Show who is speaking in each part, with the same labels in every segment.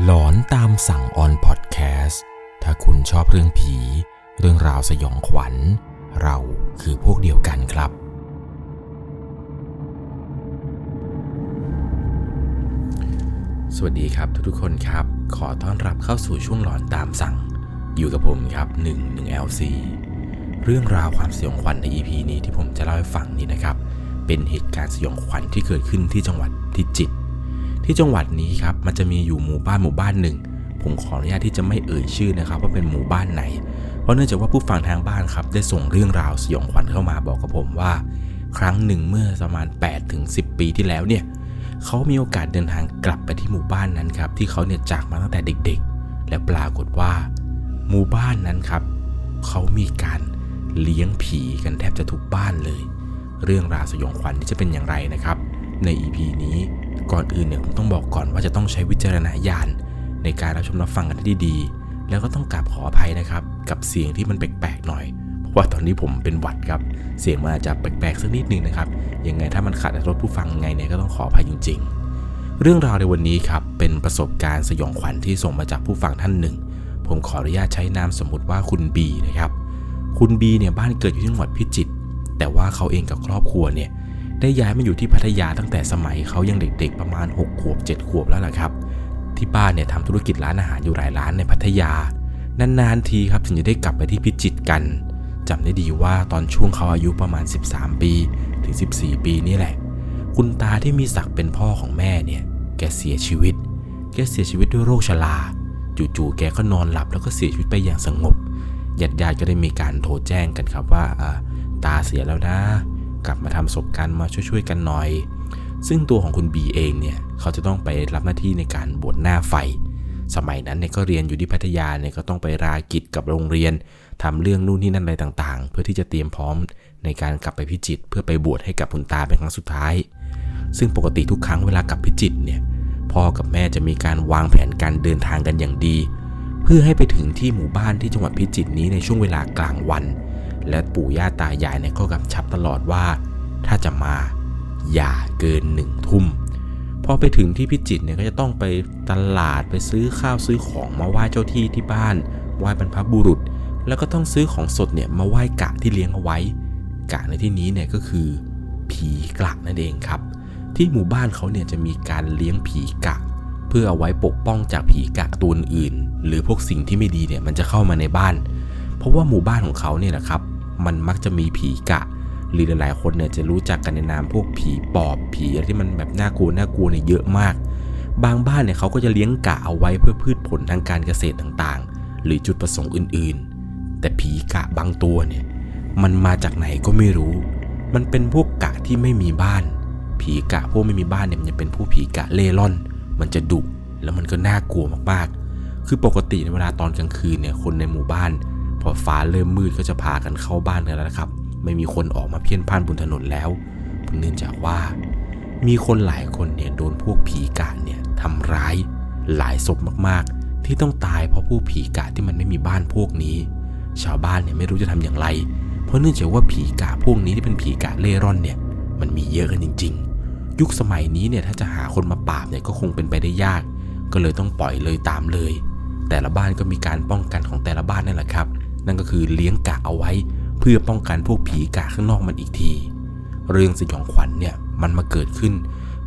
Speaker 1: หลอนตามสั่งออนพอดแคสต์ถ้าคุณชอบเรื่องผี เรื่องราวสยองขวัญ เราคือพวกเดียวกันครับ สวัสดีครับทุกๆคนครับ ขอต้อนรับเข้าสู่ช่วงหลอนตามสั่ง อยู่กับผมครับ 1 1 LC เรื่องราวความสยองขวัญใน EP นี้ที่ผมจะเล่าให้ฟังนี้นะครับ เป็นเหตุการณ์สยองขวัญที่เกิดขึ้นที่จังหวัดพิจิตร ที่จังหวัดนี้ครับมันจะมีอยู่หมู่บ้านหมู่บ้านหนึ่ง ผมขออนุญาตที่จะไม่เอ่ยชื่อนะครับ ว่าเป็นหมู่บ้านไหน เพราะเนื่องจากว่าผู้ฟังทางบ้านครับ ได้ส่งเรื่องราวสยองขวัญเข้ามาบอกกับผมว่า ครั้งหนึ่งเมื่อประมาณ8ถึง10 ปีที่แล้วเนี่ยเขามีโอกาสเดินทางกลับไปที่หมู่บ้านนั้นครับที่เขาเนี่ยจากมาตั้งแต่เด็ก ๆ และปรากฏว่า หมู่บ้านนั้นครับเขามีการเลี้ยงผีกันแทบจะทุกบ้านเลย เรื่องราวสยองขวัญที่จะเป็นอย่างไรนะครับ ใน EP นี้ ก่อนอื่นเนี่ยผมต้องบอกก่อนว่าจะต้องใช้วิจารณญาณในการรับชมรับฟังกันที่ดีๆ แล้วก็ต้องกราบขออภัยนะครับ กับเสียงที่มันแปลกๆหน่อย เพราะว่าตอนนี้ผมเป็นหวัดครับ เสียงมันอาจจะแปลกๆสักนิดนึงนะครับ ยังไงถ้ามันขาดรถผู้ฟังไงเนี่ยก็ต้องขออภัยจริง ๆ เรื่องราวในวันนี้ครับเป็นประสบการณ์สยองขวัญที่ส่งมาจากผู้ฟังท่านหนึ่ง ผมขออนุญาตใช้นามสมมติว่าคุณบีนะครับ คุณบีเนี่ยบ้านเกิดอยู่ที่จังหวัดพิจิตร แต่ว่าเขาเองกับครอบครัวเนี่ย ได้ย้ายมาอยู่ที่พัทยาตั้งแต่สมัยเขายังเด็กๆประมาณ 6 ขวบ 7 ขวบแล้วล่ะครับ ที่บ้านเนี่ยทำธุรกิจร้านอาหารอยู่หลายร้านในพัทยานานๆทีครับถึงจะได้กลับไปที่พิจิตรกันจำได้ดีว่าตอนช่วงเขาอายุประมาณ 13 ปีถึง 14 ปีนี่แหละ คุณตาที่มีศักดิ์เป็นพ่อของแม่เนี่ย แกเสียชีวิต แกเสียชีวิตด้วยโรคชราจู่ๆแกก็นอนหลับแล้วก็เสียชีวิตไปอย่างสงบญาติๆก็ได้มีการโทรแจ้งกันครับว่าตาเสียแล้วนะ กลับมาทำศพกันมาช่วยๆกันหน่อย ซึ่งตัวของคุณบีเองเนี่ยเขาจะต้องไปรับหน้าที่ในการบวชหน้าไฟ สมัยนั้นเนี่ยก็เรียนอยู่ที่พัทยาเนี่ยก็ต้องไปรากิจกับโรงเรียนทำเรื่องนู่นนี่นั่นอะไรต่างๆ เพื่อที่จะเตรียมพร้อมในการกลับไปพิจิตเพื่อไปบวชให้กับคุณตาเป็นครั้งสุดท้าย ซึ่งปกติทุกครั้งเวลากลับพิจิตเนี่ยพ่อกับแม่จะมีการวางแผนการเดินทางกันอย่างดี เพื่อให้ไปถึงที่หมู่บ้านที่จังหวัดพิจิตรนี้ในช่วงเวลากลางวัน และปู่ย่าตายายเนี่ยก็กำชับตลอดว่า ถ้าจะมาอย่าเกินหนึ่งทุ่มพอไปถึงที่พิจิตเนี่ยก็จะต้องไปตลาดไปซื้อข้าวซื้อของมาไหว้เจ้าที่ที่บ้านไหว้บรรพบุรุษ แล้วก็ต้องซื้อของสดเนี่ยมาไหว้กะที่เลี้ยงเอาไว้ กะในที่นี้เนี่ยก็คือผีกะนั่นเองครับ ที่หมู่บ้านเขาเนี่ยจะมีการเลี้ยงผีกะ เพื่อเอาไว้ปกป้องจากผีกะตัวอื่น หรือพวกสิ่งที่ไม่ดีเนี่ยมันจะเข้ามาในบ้าน เพราะว่าหมู่บ้านของเขาเนี่ยนะครับ มันมักจะมีผีกะ หรือหลายๆคนเนี่ยจะรู้จักกันในนามพวกผีปอบผีอะไรที่มันแบบน่ากลัวน่ากลัวเนี่ยเยอะมาก บางบ้านเนี่ยเขาก็จะเลี้ยงกะเอาไว้เพื่อพืชผลทางการเกษตรต่างๆ หรือจุดประสงค์อื่นๆ แต่ผีกะบางตัวเนี่ยมันมาจากไหนก็ไม่รู้ มันเป็นพวกกะที่ไม่มีบ้าน ผีกะพวกไม่มีบ้านเนี่ยมันจะเป็นผู้ผีกะเล่ร่อน มันจะดุแล้วมันก็น่ากลัวมากๆ คือปกติในเวลาตอนกลางคืนเนี่ยคนในหมู่บ้าน พอฟ้าเริ่มมืดก็จะพากันเข้าบ้านกันแล้วนะครับ ไม่มีคนออกมาเพี้ยนพ่านบนถนนแล้วเนื่องจากว่า มีคนหลายคนเนี่ยโดนพวกผีกะเนี่ยทำร้ายหลายศพมากๆ ที่ต้องตายเพราะพวกผีกะที่มันไม่มีบ้านพวกนี้ ชาวบ้านเนี่ยไม่รู้จะทำอย่างไร เพราะเนื่องจากว่าผีกะพวกนี้ที่เป็นผีกะเล่ร่อนเนี่ยมันมีเยอะกันจริง ๆ ยุคสมัยนี้เนี่ยถ้าจะหาคนมาปราบเนี่ยก็คงเป็นไปได้ยาก ก็เลยต้องปล่อยเลยตามเลย แต่ละบ้านก็มีการป้องกันของแต่ละบ้านนั่นแหละครับ นั่นก็คือเลี้ยงกะเอาไว้ เพื่อป้องกันพวกผีกะข้างนอกมันอีกที เรื่องสยองขวัญเนี่ยมันมาเกิดขึ้น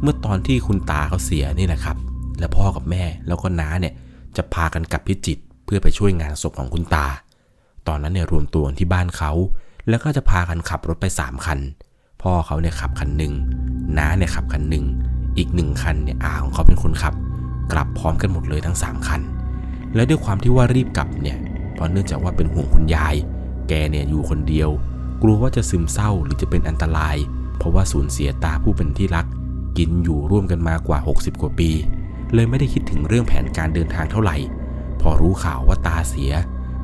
Speaker 1: เมื่อตอนที่คุณตาเขาเสียนี่แหละครับ และพ่อกับแม่แล้วก็น้าเนี่ยจะพากันกลับพิจิตเพื่อไปช่วยงานศพของคุณตา ตอนนั้นเนี่ยรวมตัวที่บ้านเขา แล้วก็จะพากันขับรถไป 3 คัน พ่อเขาเนี่ยขับคันหนึ่งน้าเนี่ยขับคันหนึ่งอีกหนึ่งคันเนี่ยอาของเขาเป็นคนขับ กลับพร้อมกันหมดเลยทั้ง 3 คัน และด้วยความที่ว่ารีบกลับเนี่ย เพราะเนื่องจากว่าเป็นห่วงคุณยาย แกเนี่ยอยู่คนเดียว กลัวว่าจะซึมเศร้าหรือจะเป็นอันตราย เพราะว่าสูญเสียตาผู้เป็นที่รัก กินอยู่ร่วมกันมากว่า 60 กว่าปี เลยไม่ได้คิดถึงเรื่องแผนการเดินทางเท่าไหร่ พอรู้ข่าวว่าตาเสีย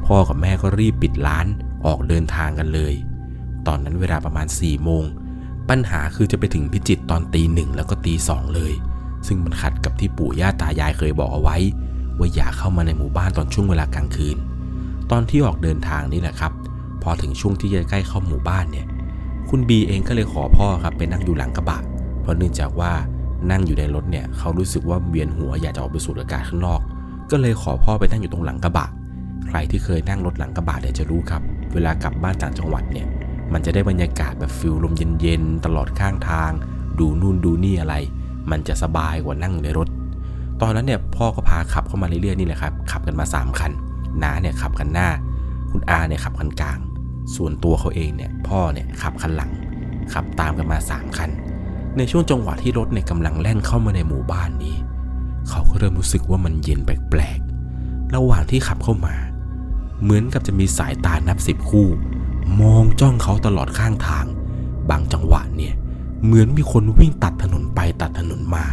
Speaker 1: พ่อกับแม่ก็รีบปิดร้านออกเดินทางกันเลย ตอนนั้นเวลาประมาณ4ี่โมง ปัญหาคือจะไปถึงพิจิตตอนตีหนึ่งแล้วก็ตีสองเลย ซึ่งมันขัดกับที่ปู่ย่าตายายเคยบอกเอาไว้ ว่าอย่าเข้ามาในหมู่บ้านตอนช่วงเวลากลางคืน ตอนที่ออกเดินทางนี่แหละครับ พอถึงช่วงที่จะใกล้เข้าหมู่บ้านเนี่ย คุณบีเองก็เลยขอพ่อครับไปนั่งอยู่หลังกระบะ เพราะเนื่องจากว่านั่งอยู่ในรถเนี่ยเขารู้สึกว่าเวียนหัวอยากจะออกไปสูดอากาศข้างนอก ก็เลยขอพ่อไปนั่งอยู่ตรงหลังกระบะ ใครที่เคยนั่งรถหลังกระบะเนี่ยจะรู้ครับ เวลากลับบ้านต่างจังหวัดเนี่ย มันจะได้บรรยากาศแบบฟิลลมเย็นๆตลอดข้างทาง ดูนู่นดูนี่อะไร มันจะสบายกว่านั่งในรถ ตอนนั้นเนี่ยพ่อก็พาขับเข้ามาเรื่อยๆนี่แหละครับขับกันมา 3 คัน น้าเนี่ยขับคันหน้า คุณอาเนี่ยขับคันกลาง ส่วนตัวเขาเองเนี่ยพ่อเนี่ยขับคันหลัง ขับตามกันมา 3 คัน ในช่วงจังหวะที่รถเนี่ยกำลังแล่นเข้ามาในหมู่บ้านนี้ เขาก็เริ่มรู้สึกว่ามันเย็นแปลกๆ ระหว่างที่ขับเข้ามา เหมือนกับจะมีสายตานับสิบคู่ มองจ้องเขาตลอดข้างทาง บางจังหวะเนี่ยเหมือนมีคนวิ่งตัดถนนไปตัดถนนมา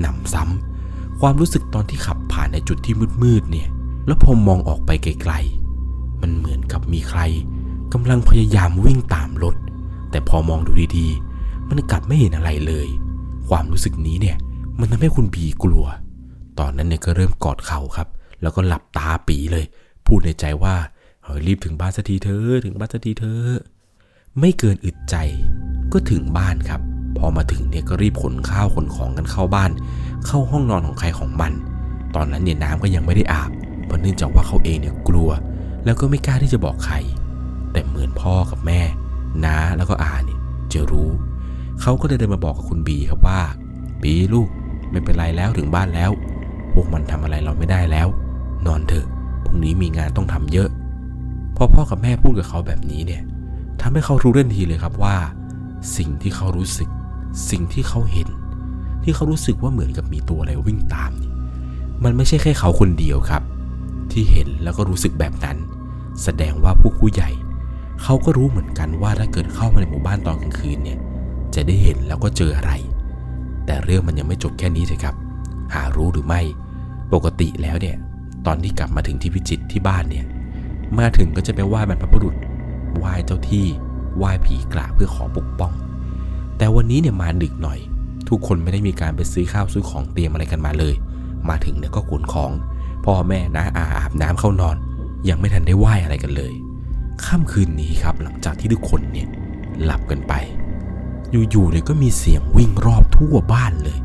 Speaker 1: หนำซ้ำความรู้สึกตอนที่ขับผ่านในจุดที่มืดๆเนี่ย แล้วพอมองออกไปไกลๆ มันเหมือนกับมีใครกำลังพยายามวิ่งตามรถ แต่พอมองดูดีๆ มันกลับไม่เห็นอะไรเลย ความรู้สึกนี้เนี่ย มันทำให้คุณบีกลัว ตอนนั้นเนี่ยก็เริ่มกอดเข่าครับ แล้วก็หลับตาปีเลย พูดในใจว่าเฮ้ยรีบถึงบ้านสักทีเธอถึงบ้านสักทีเธอไม่เกินอึดใจก็ถึงบ้านครับ พอมาถึงเนี่ยก็รีบขนข้าวขนของกันเข้าบ้าน เข้าห้องนอนของใครของมัน ตอนนั้นเนี่ยน้ำก็ยังไม่ได้อาบ ราะเนื่องจากว่าเขาเองเนี่ยกลัว แล้วก็ไม่กล้าที่จะบอกใคร แต่เหมือนพ่อกับแม่น้าแล้วก็อาเนี่ยจะรู้ เขาก็เลยเดินมาบอกกับคุณบีครับว่า บีลูกไม่เป็นไรแล้วถึงบ้านแล้ว พวกมันทำอะไรเราไม่ได้แล้ว นอนเถอะพรุ่งนี้มีงานต้องทำเยอะ พอพ่อกับแม่พูดกับเขาแบบนี้เนี่ยทำให้เขารู้เรื่องทีเลยครับว่า สิ่งที่เขารู้สึก สิ่งที่เขาเห็น ที่เขารู้สึกว่าเหมือนกับมีตัวอะไรวิ่งตามนี่มันไม่ใช่แค่เขาคนเดียวครับ ที่เห็นแล้วก็รู้สึกแบบนั้น แสดงว่าผู้ผู้ใหญ่ เขาก็รู้เหมือนกันว่าถ้าเกิดเข้ามาในหมู่บ้านตอนกลางคืนเนี่ย จะได้เห็นแล้วก็เจออะไร แต่เรื่องมันยังไม่จบแค่นี้เลยครับ หารู้หรือไม่ ปกติแล้วเนี่ย ตอนที่กลับมาถึงที่พิจิตที่บ้านเนี่ย มาถึงก็จะไปไหว้บรรพบุรุษไหว้เจ้าที่ไหว้ผีกระเพื่อขอปกป้อง แต่วันนี้เนี่ยมาดึกหน่อย ทุกคนไม่ได้มีการไปซื้อข้าวซื้อของเตรียมอะไรกันมาเลย มาถึงเนี่ยก็ขนของ พ่อแม่นะอาอาบน้ำเข้านอน ยังไม่ทันได้ไหว้อะไรกันเลยค่ำคืนนี้ครับหลังจากที่ทุกคนเนี่ยหลับกันไป อยู่ๆเลยก็มีเสียงวิ่งรอบทั่วบ้านเลย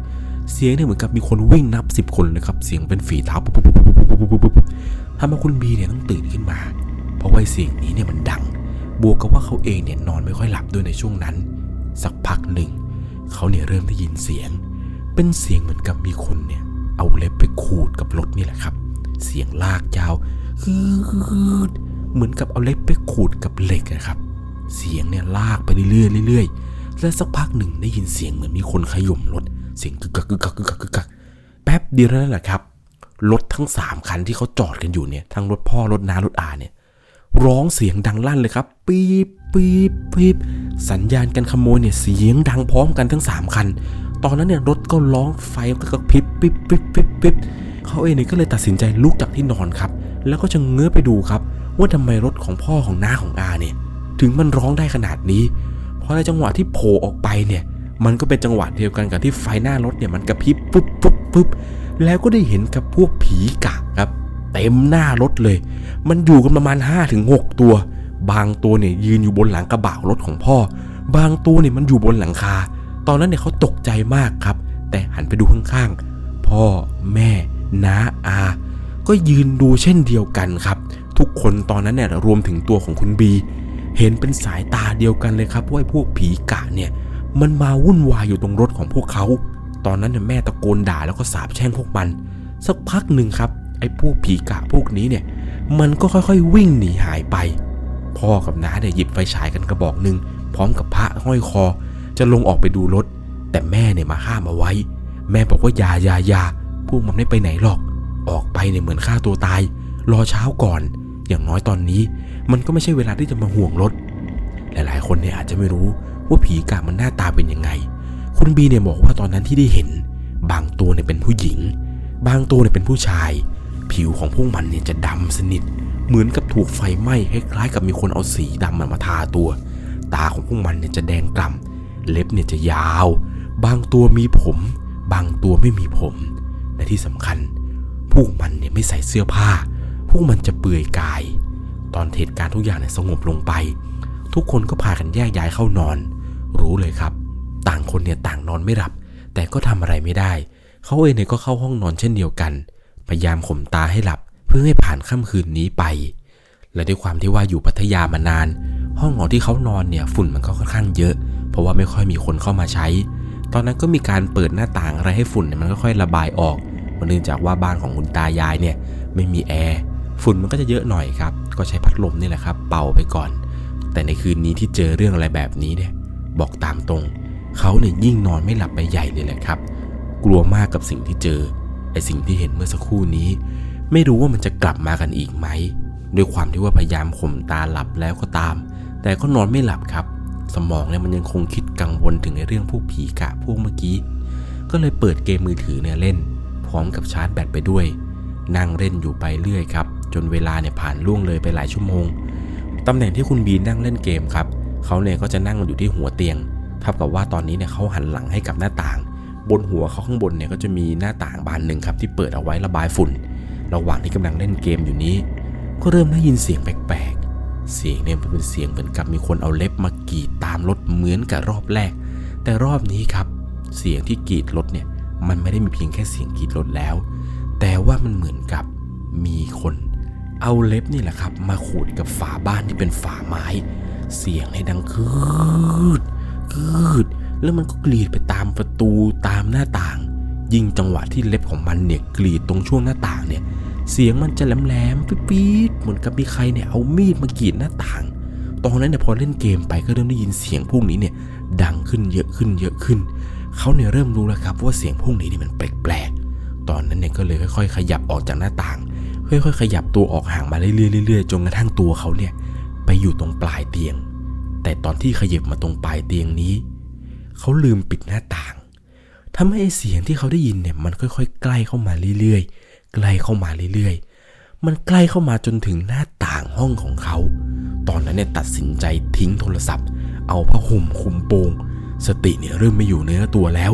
Speaker 1: เสียงเนี่ยเหมือนกับมีคนวิ่งนับสิบคนนะครับเสียงเป็นฝีเท้าปุ๊บปุ๊บปุ๊บปุ๊บปุ๊บปุ๊บทำให้คุณบีเนี่ยต้องตื่นขึ้นมา เพราะว่าเสียงนี้เนี่ยมันดัง บวกกับว่าเขาเองเนี่ยนอนไม่ค่อยหลับด้วยในช่วงนั้น สักพักหนึ่งเขาเนี่ยเริ่มได้ยินเสียง เป็นเสียงเหมือนกับมีคนเนี่ยเอาเล็บไปขูดกับรถนี่แหละครับ เสียงลากยาวฮืดเหมือนกับเอาเล็บไปขูดกับเหล็กนะครับ เสียงเนี่ยลากไปเรื่อยๆเรื่อยๆและสักพักหนึ่งได้ยินเสียงเหมือนมีคนขย่มรถเสียงกึกกักกึกกักกึกกักกึกกักแป๊บเดียวนั่นแหละครับรถทั้งสามคันที่เขาจอดกันอยู่เนี่ยทั้งรถพ่อรถน้ารถอาเนี่ย ร้องเสียงดังลั่นเลยครับ ปี๊บปี๊บปี๊บสัญญาณการขโมยเนี่ยเสียงดังพร้อมกันทั้งสามคัน ตอนนั้นเนี่ยรถก็ร้องไฟก็กระพริบปิ๊บปิ๊บปิ๊บปิ๊บ เขาเองเนี่ยก็เลยตัดสินใจลุกจากที่นอนครับ แล้วก็จะเงื้อไปดูครับ ว่าทำไมรถของพ่อของน้าของอาเนี่ย ถึงมันร้องได้ขนาดนี้ เพราะในจังหวะที่โผล่ออกไปเนี่ย มันก็เป็นจังหวะเดียวกันกับที่ไฟหน้ารถเนี่ยมันกระพริบปุ๊บปุ๊บปุ๊บแล้วก็ได้เห็นกับพวกผีกะครับเต็มหน้ารถเลย มันอยู่กันประมาณ 5-6 ตัว บางตัวเนี่ยยืนอยู่บนหลังกระบะรถของพ่อ บางตัวเนี่ยมันอยู่บนหลังคา ตอนนั้นเนี่ยเขาตกใจมากครับ แต่หันไปดูข้างๆ พ่อแม่ น้าอา ก็ยืนดูเช่นเดียวกันครับ ทุกคนตอนนั้นเนี่ยรวมถึงตัวของคุณบี เห็นเป็นสายตาเดียวกันเลยครับว่าไอ้พวกผีกะเนี่ย มันมาวุ่นวายอยู่ตรงรถของพวกเขา ตอนนั้นเนี่ยแม่ตะโกนด่าแล้วก็สาบแช่งพวกมัน สักพักหนึ่งครับ ไอ้พวกผีกะพวกนี้เนี่ย มันก็ค่อยๆวิ่งหนีหายไป พ่อกับน้าเนี่ยหยิบไฟฉายกันกระบอกหนึ่งพร้อมกับพระห้อยคอ จะลงออกไปดูรถ แต่แม่เนี่ยมาห้ามเอาไว้ แม่บอกว่าอย่าอย่าอย่า พวกมันไม่ไปไหนหรอก ออกไปเนี่ยเหมือนฆ่าตัวตาย รอเช้าก่อน อย่างน้อยตอนนี้ มันก็ไม่ใช่เวลาที่จะมาห่วงรถ หลายๆ คนเนี่ยอาจจะไม่รู้ว่าผีกะมันหน้าตาเป็นยังไง คุณบีเนี่ยบอกว่าตอนนั้นที่ได้เห็น บางตัวเนี่ยเป็นผู้หญิง บางตัวเนี่ยเป็นผู้ชาย ผิวของพวกมันเนี่ยจะดำสนิท เหมือนกับถูกไฟไหม้คล้ายๆกับมีคนเอาสีดำมาทาตัว ตาของพวกมันเนี่ยจะแดงกล่ำเล็บเนี่ยจะยาว บางตัวมีผม บางตัวไม่มีผม และที่สำคัญ พวกมันเนี่ยไม่ใส่เสื้อผ้า พวกมันจะเปลือยกาย ตอนเหตุการณ์ทุกอย่างเนี่ยสงบลงไป ทุกคนก็พากันแยกย้ายเข้านอน รู้เลยครับ ต่างคนเนี่ยต่างนอนไม่หลับ แต่ก็ทำอะไรไม่ได้ เขาเองเนี่ยก็เข้าห้องนอนเช่นเดียวกัน พยายามข่มตาให้หลับ เพื่อให้ผ่านค่ำคืนนี้ไป และด้วยความที่ว่าอยู่พัทยามานาน ห้องหอที่เขานอนเนี่ยฝุ่นมันก็ค่อนข้างเยอะ เพราะว่าไม่ค่อยมีคนเข้ามาใช้ ตอนนั้นก็มีการเปิดหน้าต่างอะไรให้ฝุ่นเนี่ยมันค่อยๆระบายออกเนื่องจากว่าบ้านของคุณตายายเนี่ยไม่มีแอร์ฝุ่นมันก็จะเยอะหน่อยครับ ก็ใช้พัดลมนี่แหละครับ เป่าไปก่อน แต่ในคืนนี้ที่เจอเรื่องอะไรแบบนี้เนี่ย บอกตามตรง เขาเนี่ยยิ่งนอนไม่หลับไปใหญ่เลยแหละครับ กลัวมากกับสิ่งที่เจอไอสิ่งที่เห็นเมื่อสักครู่นี้ ไม่รู้ว่ามันจะกลับมากันอีกไหมด้วยความที่ว่าพยายามข่มตาหลับแล้วก็ตาม แต่ก็นอนไม่หลับครับ สมองเนี่ยมันยังคงคิดกังวลถึงในเรื่องพวกผีกะพวกเมื่อกี้ ก็เลยเปิดเกมมือถือเนี่ยเล่น พร้อมกับชาร์จแบตไปด้วย นั่งเล่นอยู่ไปเรื่อยครับ จนเวลาเนี่ยผ่านล่วงเลยไปหลายชั่วโมง ตำแหน่งที่คุณบีนั่งเล่นเกมครับ เขาเนี่ยก็จะนั่งอยู่ที่หัวเตียงเท่ากับว่าตอนนี้เนี่ยเขาหันหลังให้กับหน้าต่าง บนหัวเขาข้างบนเนี่ยก็จะมีหน้าต่างบานหนึ่งครับที่เปิดเอาไว้ระบายฝุ่น ระหว่างที่กำลังเล่นเกมอยู่นี้ ก็เริ่มได้ยินเสียงแปลก เสียงเนี่ยเป็นเสียงเหมือนกับมีคนเอาเล็บมากรีดตามรถเหมือนกับรอบแรก แต่รอบนี้ครับ เสียงที่กรีดรถเนี่ยมันไม่ได้มีเพียงแค่เสียงกรีดรถแล้ว แต่ว่ามันเหมือนกับมีคนเอาเล็บนี่แหละครับ มาขูดกับฝาบ้านที่เป็นฝาไม้ เสียงให้ดังคืดคืดแล้วมันก็กรีดไปตามประตูตามหน้าต่าง ยิ่งจังหวะที่เล็บของมันเนี่ยกรีดตรงช่วงหน้าต่างเนี่ย เสียงมันจะแหลมๆปี๊ดๆเหมือนกับมีใครเนี่ยเอามีดมากรีดหน้าต่าง ตอนนั้นเนี่ยพอเล่นเกมไปก็เริ่มได้ยินเสียงพวกนี้เนี่ยดังขึ้นเยอะขึ้นเยอะขึ้น เขาเนี่ยเริ่มรู้แล้วครับว่าเสียงพวกนี้เนี่ยมันแปลกๆ ตอนนั้นเนี่ยก็เลยค่อยๆ ขยับออกจากหน้าต่าง ค่อยๆ ขยับตัวออกห่างมาเรื่อยๆเรื่อยๆจนกระทั่งตัวเขาเนี่ยไปอยู่ตรงปลายเตียง แต่ตอนที่ขยับมาตรงปลายเตียงนี้ เขาลืมปิดหน้าต่างทำให้เสียงที่เขาได้ยินเนี่ยมันค่อยๆ ใกล้เข้ามาเรื่อยๆ ใกล้เข้ามาเรื่อยๆ มันใกล้เข้ามาจนถึงหน้าต่างห้องของเขา ตอนนั้นเนี่ยตัดสินใจทิ้งโทรศัพท์ เอาผ้าห่มคุมโปง สติเนี่ยเริ่มไม่อยู่เนื้อตัวแล้ว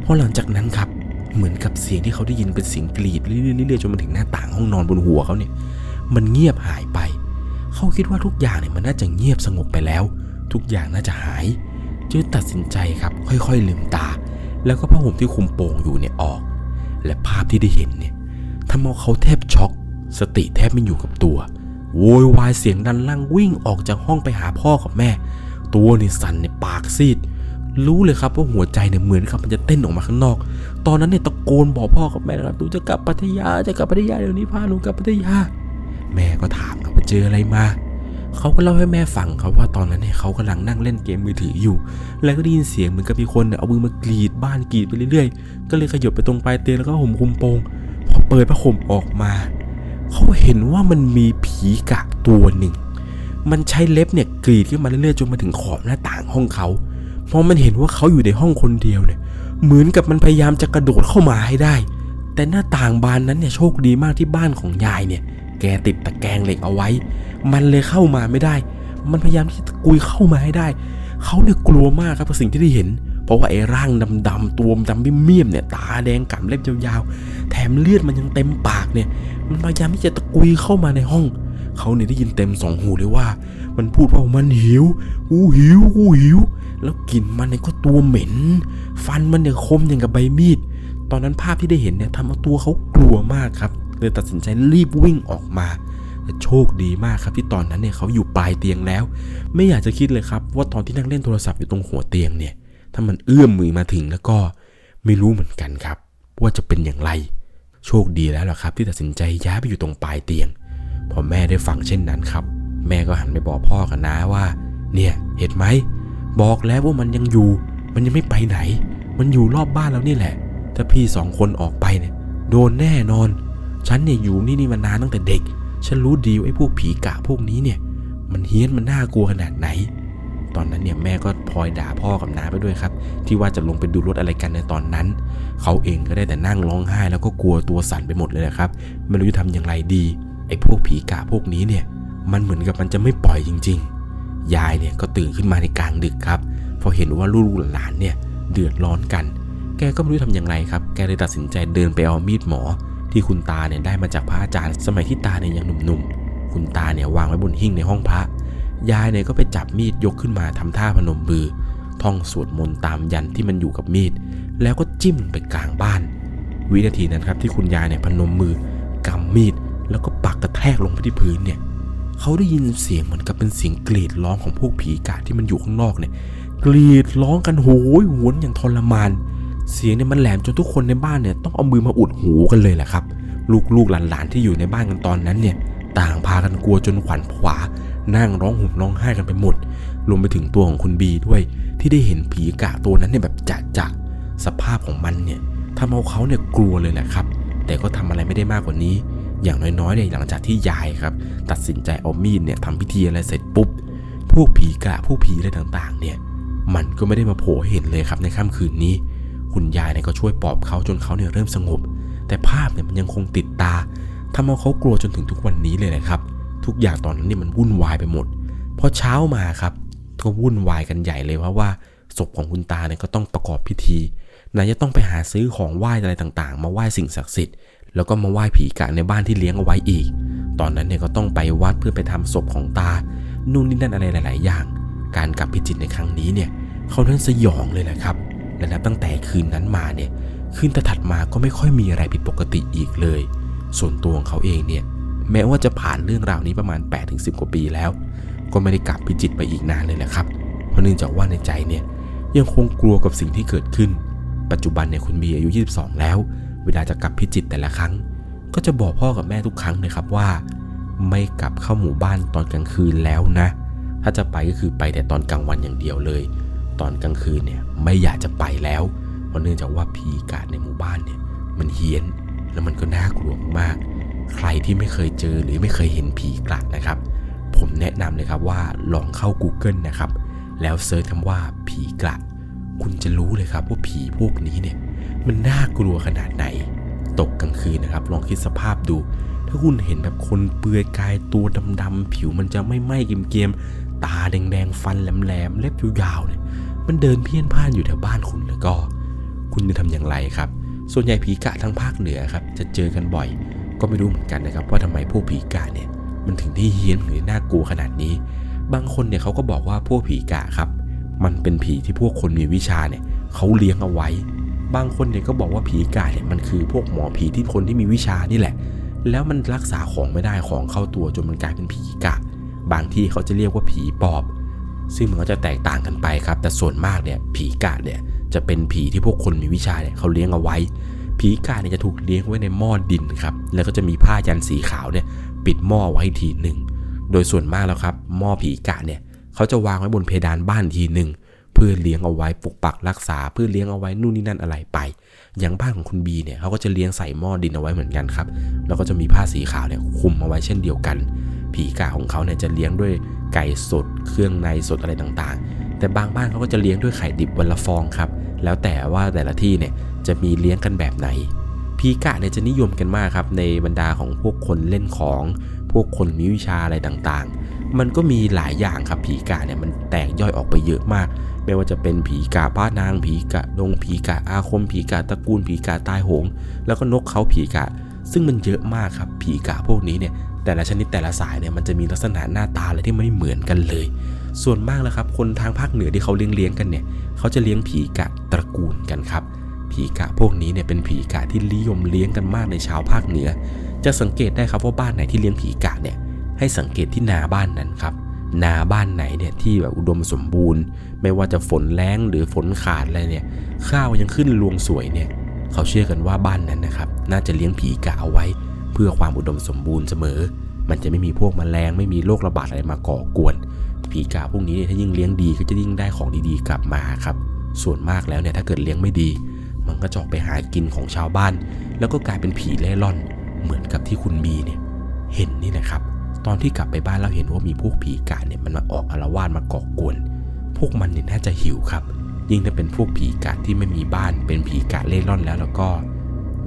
Speaker 1: เพราะหลังจากนั้นครับ เหมือนกับเสียงที่เขาได้ยินเป็นเสียงกรีดเรื่อยๆจนมาถึงหน้าต่างห้องนอนบนหัวเขาเนี่ย มันเงียบหายไป เขาคิดว่าทุกอย่างเนี่ยมันน่าจะเงียบสงบไปแล้ว ทุกอย่างน่าจะหายจึงตัดสินใจครับค่อยๆลืมตา แล้วก็ผ้าห่มที่คุมโปงอยู่เนี่ยออก และภาพที่ได้เห็นเนี่ย ทำเอาเขาแทบช็อก สติแทบไม่อยู่กับตัว โวยวายเสียงดันลั่งวิ่งออกจากห้องไปหาพ่อกับแม่ ตัวนี่สั่นในปากซีด รู้เลยครับว่าหัวใจเนี่ยเหมือนกับมันจะเต้นออกมาข้างนอก ตอนนั้นเนี่ยตะโกนบอกพ่อกับแม่นะครับหนูจะกลับพัทยาจะกลับพัทยาเดี๋ยวนี้พาหนูกลับพัทยา แม่ก็ถามครับว่าเจออะไรมาเขาก็เล่าให้แม่ฟังครับว่าตอนนั้นเนี่ยเขากำลังนั่งเล่นเกมมือถืออยู่ แล้วก็ได้ยินเสียงเหมือนกับมีคนเนี่ยเอามือมากรีดบ้านกรีดไปเรื่อยๆ ก็เลยขยบไปตรงปลายเตียงแล้วก็ห่มคุมโปง พอเปิดผ้าห่มออกมา เขาเห็นว่ามันมีผีกะตัวหนึ่ง มันใช้เล็บเนี่ยกรีดขึ้นมาเรื่อยๆจนมาถึงขอบหน้าต่างห้องเขาพอมันเห็นว่าเขาอยู่ในห้องคนเดียวเนี่ย เหมือนกับมันพยายามจะกระโดดเข้ามาให้ได้ แต่หน้าต่างบานนั้นเนี่ยโชคดีมากที่บ้านของยายเนี่ย แกติดตะแกรงเหล็กเอาไว้ มันเลยเข้ามาไม่ได้ มันพยายามที่จะกุยเข้ามาให้ได้ เขาเนี่ยกลัวมากครับกับสิ่งที่ได้เห็นเราะว่าไอ้ร่างดำๆตัวดำเมี่ยมเนี่ยตาแดงกำเล็บยาวๆ แถมเลือดมันยังเต็มปากเนี่ย มันพยายามที่จะตะกุยเข้ามาในห้อง เขาเนี่ยได้ยินเต็มสองหูเลยว่า มันพูดว่ามันหิวกูหิวกูหิว แล้วกลิ่นมันเนี่ยก็ตัวเหม็น ฟันมันเนี่ยคมอย่างกับใบมีด ตอนนั้นภาพที่ได้เห็นเนี่ยทำเอาตัวเขากลัวมากครับเลยตัดสินใจรีบวิ่งออกมาแต่โชคดีมากครับที่ตอนนั้นเนี่ยเขาอยู่ปลายเตียงแล้ว ไม่อยากจะคิดเลยครับ ว่าตอนที่นั่งเล่นโทรศัพท์อยู่ตรงหัวเตียงเนี่ย ถ้ามันเอื้อมมือมาถึงแล้วก็ไม่รู้เหมือนกันครับ ว่าจะเป็นอย่างไร โชคดีแล้วล่ะครับ ที่ตัดสินใจย้ายไปอยู่ตรงปลายเตียง พอแม่ได้ฟังเช่นนั้นครับ แม่ก็หันไปบอกพ่อกับน้าว่า เนี่ยเห็นไหมบอกแล้วว่ามันยังอยู่ มันยังไม่ไปไหน มันอยู่รอบบ้านเรานี่แหละ ถ้าพี่สองคนออกไปเนี่ยโดนแน่นอน ฉันเนี่ยอยู่นี่นี่มานานตั้งแต่เด็ก ฉันรู้ดีว่าไอ้พวกผีกะพวกนี้เนี่ย มันเฮี้ยนมันน่ากลัวขนาดไหน ตอนนั้นเนี่ยแม่ก็พลอยด่าพ่อกับน้าไปด้วยครับ ที่ว่าจะลงไปดูรถอะไรกันในตอนนั้น เขาเองก็ได้แต่นั่งร้องไห้แล้วก็กลัวตัวสั่นไปหมดเลยนะครับ ไม่รู้จะทำอย่างไรดีไอ้พวกผีกะพวกนี้เนี่ย มันเหมือนกับมันจะไม่ปล่อยจริง ๆ ยายเนี่ยก็ตื่นขึ้นมาในกลางดึกครับพอเห็นว่าลูกหลานเนี่ยเดือดร้อนกัน แกก็ไม่รู้ทำอย่างไรครับ แกเลยตัดสินใจเดินไปเอามีดหมอ ที่คุณตาเนี่ยได้มาจากพระอาจารย์สมัยที่ตาเนี่ยยังหนุ่มๆคุณตาเนี่ยวางไว้บนหิ้งในห้องพระ ยายเนี่ยก็ไปจับมีดยกขึ้นมาทำท่าพนมมือ ท่องสวดมนต์ตามยันที่มันอยู่กับมีด แล้วก็จิ้มไปกลางบ้าน วินาทีนั้นครับที่คุณยายเนี่ยพนมมือกำมีด แล้วก็ปักกระแทกลงไปที่พื้นเนี่ยเขาได้ยินเสียงเหมือนกับเป็นเสียงกรีดร้องของพวกผีกะที่มันอยู่ข้างนอกเนี่ย กรีดร้องกันโหยหวนอย่างทรมาน เสียงเนี่ยมันแหลมจนทุกคนในบ้านเนี่ยต้องเอามือมาอุดหูกันเลยแหละครับ ลูกๆหลานๆที่อยู่ในบ้านกันตอนนั้นเนี่ย ต่างพากันกลัวจนขวัญผวา นั่งร้องห่มร้องไห้กันไปหมด รวมไปถึงตัวของคุณบีด้วย ที่ได้เห็นผีกะตัวนั้นเนี่ยแบบจะจะสภาพของมันเนี่ยทำเอาเขาเนี่ยกลัวเลยแหละครับ แต่ก็ทำอะไรไม่ได้มากกว่านี้ อย่างน้อยๆเนี่ยหลังจากที่ยายครับ ตัดสินใจเอามีดเนี่ยทำพิธีอะไรเสร็จปุ๊บ พวกผีกะพวกผีอะไรต่างๆ เนี่ย มันก็ไม่ได้มาโผล่เห็นเลยครับในค่ำคืนนี้ คุณยายเนี่ยก็ช่วยปลอบเขาจนเขาเนี่ยเริ่มสงบ แต่ภาพเนี่ยมันยังคงติดตาทำเอาเขากลัวจนถึงทุกวันนี้เลยนะครับ ทุกอย่างตอนนั้นเนี่ยมันวุ่นวายไปหมดพอเช้ามาครับก็วุ่นวายกันใหญ่เลยเพราะว่าศพของคุณตาเนี่ยก็ต้องประกอบพิธีไหนจะต้องไปหาซื้อของไหว้อะไรต่างๆ มาไหว้สิ่งศักดิ์สิทธิ์แล้วก็มาไหว้ผีกะในบ้านที่เลี้ยงเอาไว้อีก ตอนนั้นเนี่ยก็ต้องไปวัดเพื่อไปทำศพของตา นู่นนี่นั่นอะไรหลาย ๆ อย่าง การกลับพิจิตรในครั้งนี้เนี่ยเขานั้นสยองเลยแหละครับ และนับตั้งแต่คืนนั้นมาเนี่ย คืนถัดมาก็ไม่ค่อยมีอะไรผิดปกติอีกเลย ส่วนตัวของเขาเองเนี่ย แม้ว่าจะผ่านเรื่องราวนี้ประมาณ 8-10 กว่าปีแล้ว ก็ไม่ได้กลับพิจิตไปอีกนานเลยแหละครับ เพราะเนื่องจากว่าในใจเนี่ยยังคงกลัวกับสิ่งที่เกิดขึ้น ปัจจุบันเนี่ยคุณบีอายุ 22 แล้ว เวลาจะกลับพิจิตแต่ละครั้ง ก็จะบอกพ่อกับแม่ทุกครั้งเลยครับว่า ไม่กลับเข้าหมู่บ้านตอนกลางคืนแล้วนะ ถ้าจะไปก็คือไปแต่ตอนกลางวันอย่างเดียวเลย ตอนกลางคืนเนี่ยไม่อยากจะไปแล้ว เพราะเนื่องจากว่าผีกาดในหมู่บ้านเนี่ยมันเฮี้ยน แล้วมันก็น่ากลัวมาก ใครที่ไม่เคยเจอหรือไม่เคยเห็นผีกลัดนะครับ ผมแนะนำเลยครับว่าลองเข้า Google นะครับ แล้วเซิร์ชคำว่าผีกลัดคุณจะรู้เลยครับว่าผีพวกนี้เนี่ย มันน่ากลัวขนาดไหน ตกกลางคืนนะครับ ลองคิดสภาพดู ถ้าคุณเห็นแบบคนเปลือยกายตัวดำๆผิวมันจะไม่ไหม้เกรียมๆตาแดงๆฟันแหลมๆเล็บยาวๆเนี่ย มันเดินเพี้ยนพ่านอยู่แถวบ้านคุณแล้วก็ คุณจะทำอย่างไรครับ ส่วนใหญ่ผีกะทั้งภาคเหนือครับ จะเจอกันบ่อย ก็ไม่รู้เหมือนกันนะครับว่าทำไมพวกผีกะเนี่ยมันถึงได้เฮี้ยนหรือน่ากลัวขนาดนี้ บางคนเนี่ยเขาก็บอกว่าพวกผีกะครับ มันเป็นผีที่พวกคนมีวิชาเนี่ยเขาเลี้ยงเอาไว้ บางคนเนี่ยก็บอกว่าผีกะเนี่ยมันคือพวกหมอผีที่คนที่มีวิชานี่แหละ แล้วมันรักษาของไม่ได้ของเข้าตัวจนมันกลายเป็นผีกะ บางที่เขาจะเรียกว่าผีปอบ ซึ่งมันก็จะแตกต่างกันไปครับ แต่ส่วนมากเนี่ยผีกะเนี่ยจะเป็นผีที่พวกคนมีวิชาเนี่ยเขาเลี้ยงเอาไว้ ผีกะเนี่ยจะถูกเลี้ยงไว้ในหม้อดินครับ แล้วก็จะมีผ้ายันสีขาวเนี่ยปิดหม้อไว้ทีหนึ่ง โดยส่วนมากแล้วครับ หม้อผีกะเนี่ยเขาจะวางไว้บนเพดานบ้านทีหนึ่งเพื่อเลี้ยงเอาไว้ปกปักรักษาเพื่อเลี้ยงเอาไว้นู่นนี่นั่นอะไรไป อย่างบ้านของคุณบีเนี่ยเขาก็จะเลี้ยงใส่หม้อดินเอาไว้เหมือนกันครับ แล้วก็จะมีผ้าสีขาวเนี่ยคลุมเอาไว้เช่นเดียวกัน ผีกะของเขาเนี่ยจะเลี้ยงด้วยไก่สด เครื่องในสดอะไรต่างๆ แต่บางบ้านเขาก็จะเลี้ยงด้วยไข่ดิบวันละฟองครับ แล้วแต่ว่าแต่ละที่เนี่ยจะมีเลี้ยงกันแบบไหนผีกะเนี่ยจะนิยมกันมากครับ ในบรรดาของพวกคนเล่นของ พวกคนมีวิชาอะไรต่างๆ มันก็มีหลายอย่างครับผีกะเนี่ยมันแตกย่อยออกไปเยอะมาก ไม่ว่าจะเป็นผีกะป้านาง ผีกะดงผีกะอาคม ผีกะตระกูล ผีกะตายโหง แล้วก็นกเขาผีกะ ซึ่งมันเยอะมากครับผีกะพวกนี้เนี่ยแต่ละชนิดแต่ละสายเนี่ยมันจะมีลักษณะหน้าตาอะไรที่ไม่เหมือนกันเลย ส่วนมากแล้วครับ คนทางภาคเหนือที่เขาเลี้ยงเลี้ยงกันเนี่ย เขาจะเลี้ยงผีกะตระกูลกันครับ ผีกะพวกนี้เนี่ยเป็นผีกะที่นิยมเลี้ยงกันมากในชาวภาคเหนือ จะสังเกตได้ครับว่าบ้านไหนที่เลี้ยงผีกะเนี่ย ให้สังเกตที่นาบ้านนั้นครับ นาบ้านไหนเนี่ยที่แบบอุดมสมบูรณ์ ไม่ว่าจะฝนแรงหรือฝนขาดอะไรเนี่ย ข้าวยังขึ้นรวงสวยเนี่ย เขาเชื่อกันว่าบ้านนั้นนะครับ น่าจะเลี้ยงผีกะเอาไว้ เพื่อความอุดมสมบูรณ์เสมอ มันจะไม่มีพวกแมลงไม่มีโรคระบาดอะไรมาก่อกวน ผีกะพวกนี้เนี่ยถ้ายิ่งเลี้ยงดีก็จะยิ่งได้ของดีๆกลับมาครับ ส่วนมากแล้วเนี่ยถ้าเกิดเลี้ยงไม่ดี มันก็จอกไปหากินของชาวบ้าน แล้วก็กลายเป็นผีเล่ร่อน เหมือนกับที่คุณมีเนี่ยเห็นนี่นะครับ ตอนที่กลับไปบ้านเราเห็นว่ามีพวกผีกะเนี่ยมันมาออกอารวาสมาก่อกวน พวกมันเนี่ยน่าจะหิวครับ ยิ่งถ้าเป็นพวกผีกะที่ไม่มีบ้านเป็นผีกะเล่ร่อนแล้วแล้วก็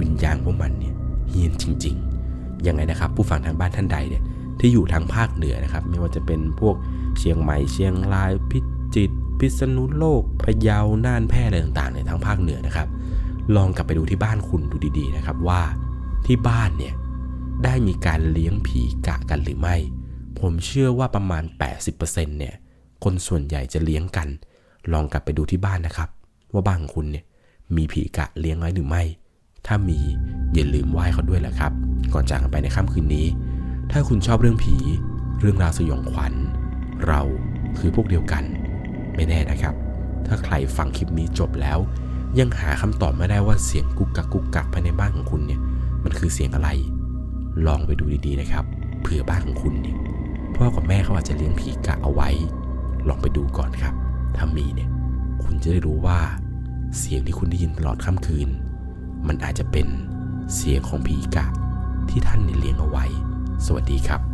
Speaker 1: วิญญาณพวกมันเนี่ยเฮี้ยนจริง ๆ ยังไงนะครับ ผู้ฟังทางบ้านท่านใดเนี่ยที่อยู่ทางภาคเหนือนะครับ ไม่ว่าจะเป็นพวก เชียงใหม่เชียงรายพิจิตรพิษณุโลกพะเยาน่านแพร่อะไรต่างๆในทางภาคเหนือนะครับ ลองกลับไปดูที่บ้านคุณดูดีๆนะครับว่าที่บ้านเนี่ยได้มีการเลี้ยงผีกะกันหรือไม่ ผมเชื่อว่าประมาณ 80%เนี่ยคนส่วนใหญ่จะเลี้ยงกัน ลองกลับไปดูที่บ้านนะครับ ว่าบ้านของคุณเนี่ยมีผีกะเลี้ยงไว้หรือไม่ ถ้ามีอย่าลืมไหว้เขาด้วยแหละครับ ก่อนจากกันไปในค่ำคืนนี้ ถ้าคุณชอบเรื่องผี เรื่องราวสยองขวัญ เราคือพวกเดียวกัน ไม่แน่นะครับ ถ้าใครฟังคลิปนี้จบแล้ว ยังหาคำตอบไม่ได้ว่าเสียงกุกกักกุกกักภายในบ้านของคุณเนี่ย มันคือเสียงอะไร ลองไปดูดีๆนะครับ เผื่อบ้านของคุณเนี่ยพ่อกับแม่เขาอาจจะเลี้ยงผีกะเอาไว้ ลองไปดูก่อนครับ ถ้ามีเนี่ย คุณจะได้รู้ว่า เสียงที่คุณได้ยินตลอดค่ำคืน มันอาจจะเป็นเสียงของผีกะที่ท่านเนี่ยเลี้ยงเอาไว้ สวัสดีครับ